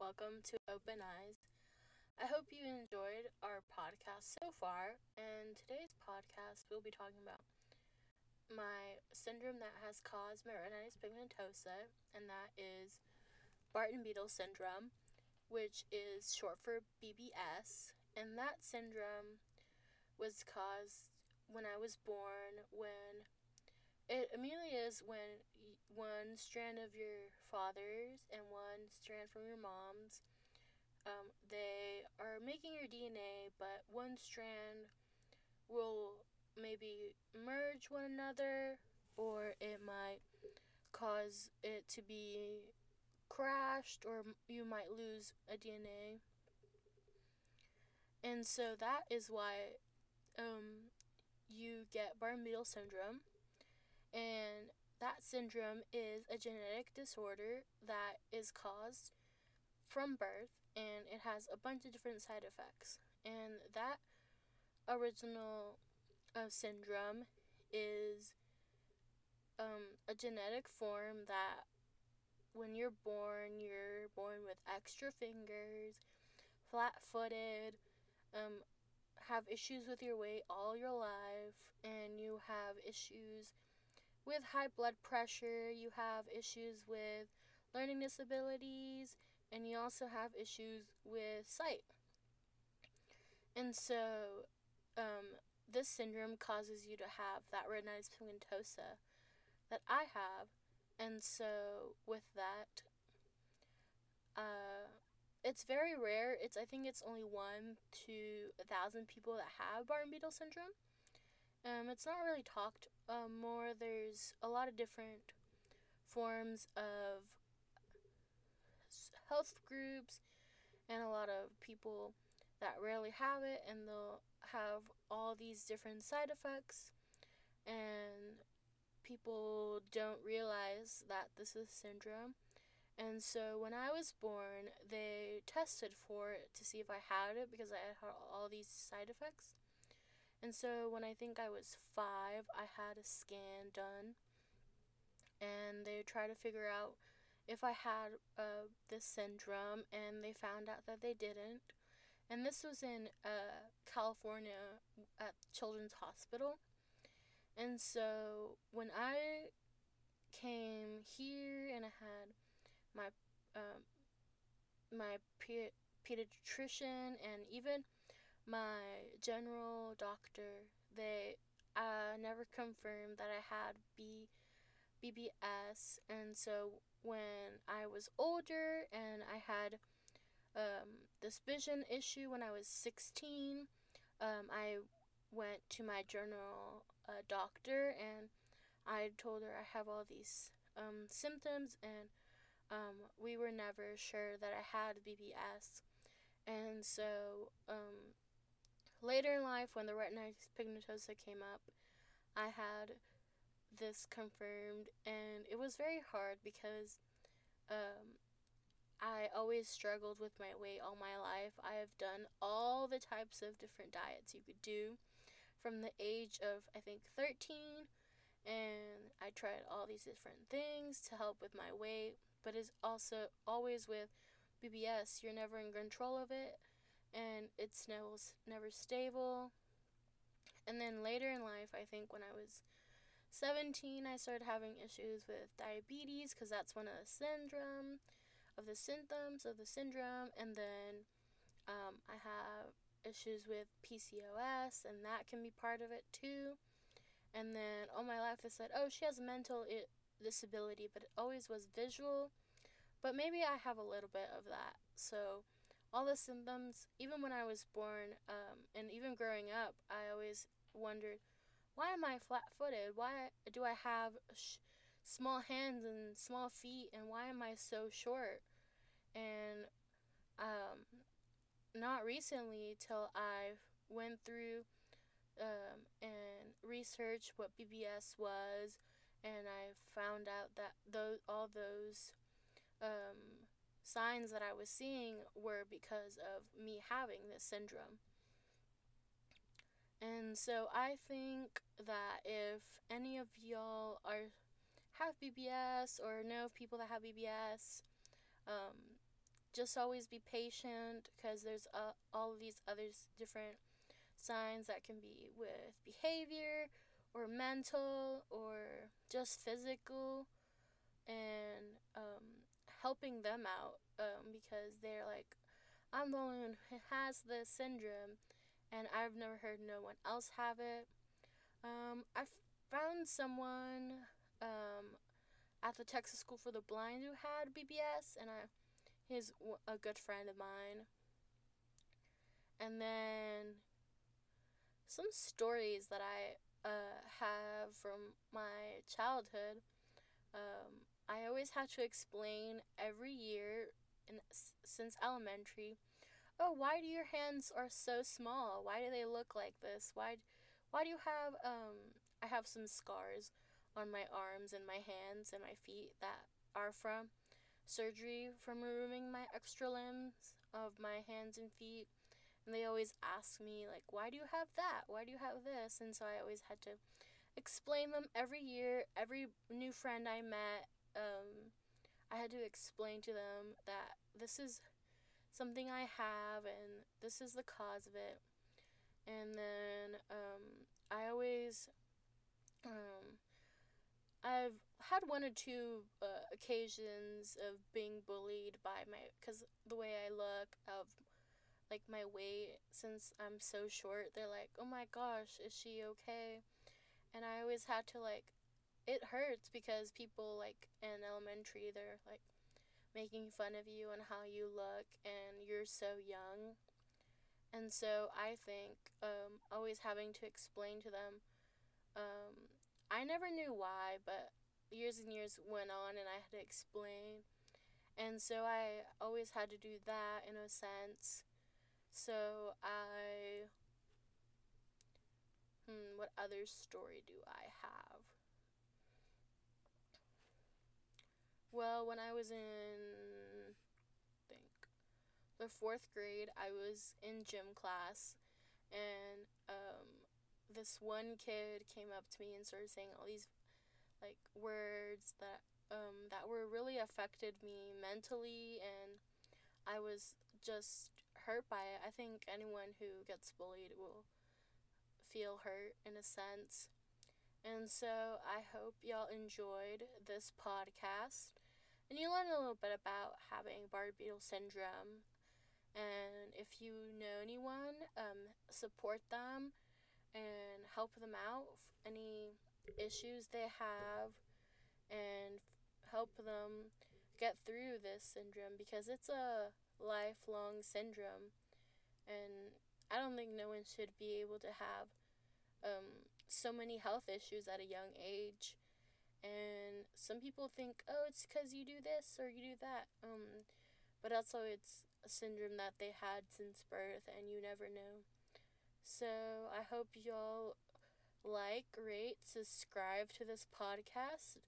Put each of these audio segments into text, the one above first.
Welcome to Open Eyes. I hope you enjoyed our podcast so far, and today's podcast we'll be talking about my syndrome that has caused my retinitis pigmentosa, and that is Bardet-Biedl syndrome, which is short for BBS, and that syndrome was caused when I was born when it immediately is when one strand of your father's and one strand from your mom's um, they are making your DNA, but one strand will maybe merge one another, or it might cause it to be crashed, or you might lose a DNA. And so that is why um, you get Bardet-Biedl syndrome. And that syndrome is a genetic disorder that is caused from birth and it has a bunch of different side effects. And that original uh, syndrome is um, a genetic form that when you're born, you're born with extra fingers, flat footed, um, have issues with your weight all your life, and you have issues with high blood pressure, you have issues with learning disabilities, and you also have issues with sight. And so, um, this syndrome causes you to have that retinitis pigmentosa that I have, and so with that, uh, it's very rare. It's I think it's only one to a thousand people that have Bardet-Biedl syndrome. Um, it's not really talked um, more. There's a lot of different forms of health groups and a lot of people that rarely have it, and they'll have all these different side effects, and people don't realize that this is syndrome. And so when I was born, they tested for it to see if I had it because I had all these side effects. And so when I think I was five, I had a scan done, and they tried to figure out if I had uh, this syndrome, and they found out that they didn't. And this was in uh, California at Children's Hospital. And so when I came here and I had my um, my pe- pediatrician and even my general doctor, they uh, never confirmed that I had B BBS, and so when I was older and I had um, this vision issue when I was 16, um, I went to my general uh, doctor and I told her I have all these um, symptoms and um, we were never sure that I had BBS. And so um, Later in life, when the retinitis pigmentosa came up, I had this confirmed, and it was very hard because um, I always struggled with my weight all my life. I have done all the types of different diets you could do from the age of, I think, 13, and I tried all these different things to help with my weight, but it's also always with BBS, you're never in control of it and it's never never stable. And then later in life, I think when I was 17, I started having issues with diabetes because that's one of the syndrome of the symptoms of the syndrome, and then um, I have issues with PCOS, and that can be part of it too. And then all my life, I said, "Oh, she has mental I- disability," but it always was visual. But maybe I have a little bit of that, so all the symptoms, even when I was born, um, and even growing up, I always wondered, why am I flat footed? Why do I have sh- small hands and small feet? And why am I so short? And um, not recently, till I went through um, and researched what BBS was, and I found out that those all those um, signs that I was seeing were because of me having this syndrome. And so I think that if any of y'all are have BBS or know of people that have BBS, um, just always be patient because there's uh, all of these other different signs that can be with behavior or mental or just physical and um, helping them out um, because they're like, I'm the only one who has this syndrome and I've never heard no one else have it. Um, I found someone um, at the Texas School for the Blind who had BBS, and I, he's a good friend of mine. And then some stories that I uh, have from my childhood. Um, I always had to explain every year in, since elementary. Oh, why do your hands are so small? Why do they look like this? Why, why do you have um? I have some scars on my arms and my hands and my feet that are from surgery from removing my extra limbs of my hands and feet. And they always ask me, like, why do you have that? Why do you have this? And so I always had to explain them every year. Every new friend I met, um, I had to explain to them that this is something I have and this is the cause of it. And then um, I always um, I've had one or two uh, occasions of being bullied by my because the way I look of like my weight since I'm so short they're like oh my gosh is she okay and I always had to like it hurts because people like in elementary they're like making fun of you and how you look and you're so young and so I think um, always having to explain to them um, I never knew why, but years and years went on and I had to explain. And so I always had to do that in a sense. So I. Hmm, what other story do I have? Well, when I was in, I think, the fourth grade, I was in gym class, and um, this one kid came up to me and started saying all these like words that um that were really affected me mentally and I was just hurt by it. I think anyone who gets bullied will feel hurt in a sense. And so I hope y'all enjoyed this podcast and you learn a little bit about having Bardet-Biedl syndrome. And if you know anyone, um, support them and help them out any issues they have and help them get through this syndrome because it's a lifelong syndrome and I don't think no one should be able to have um, so many health issues at a young age. And some people think, oh, it's because you do this or you do that. Um, but also, it's a syndrome that they had since birth, and you never know. So I hope y'all like, rate, subscribe to this podcast.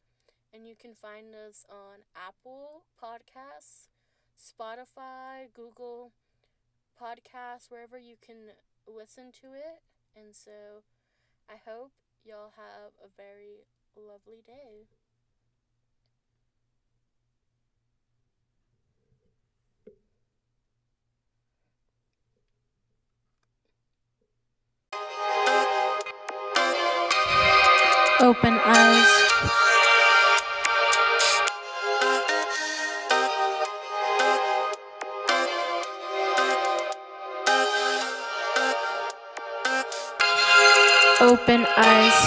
And you can find us on Apple Podcasts, Spotify, Google Podcasts, wherever you can listen to it. And so I hope y'all have a very lovely day. Open eyes. Open eyes.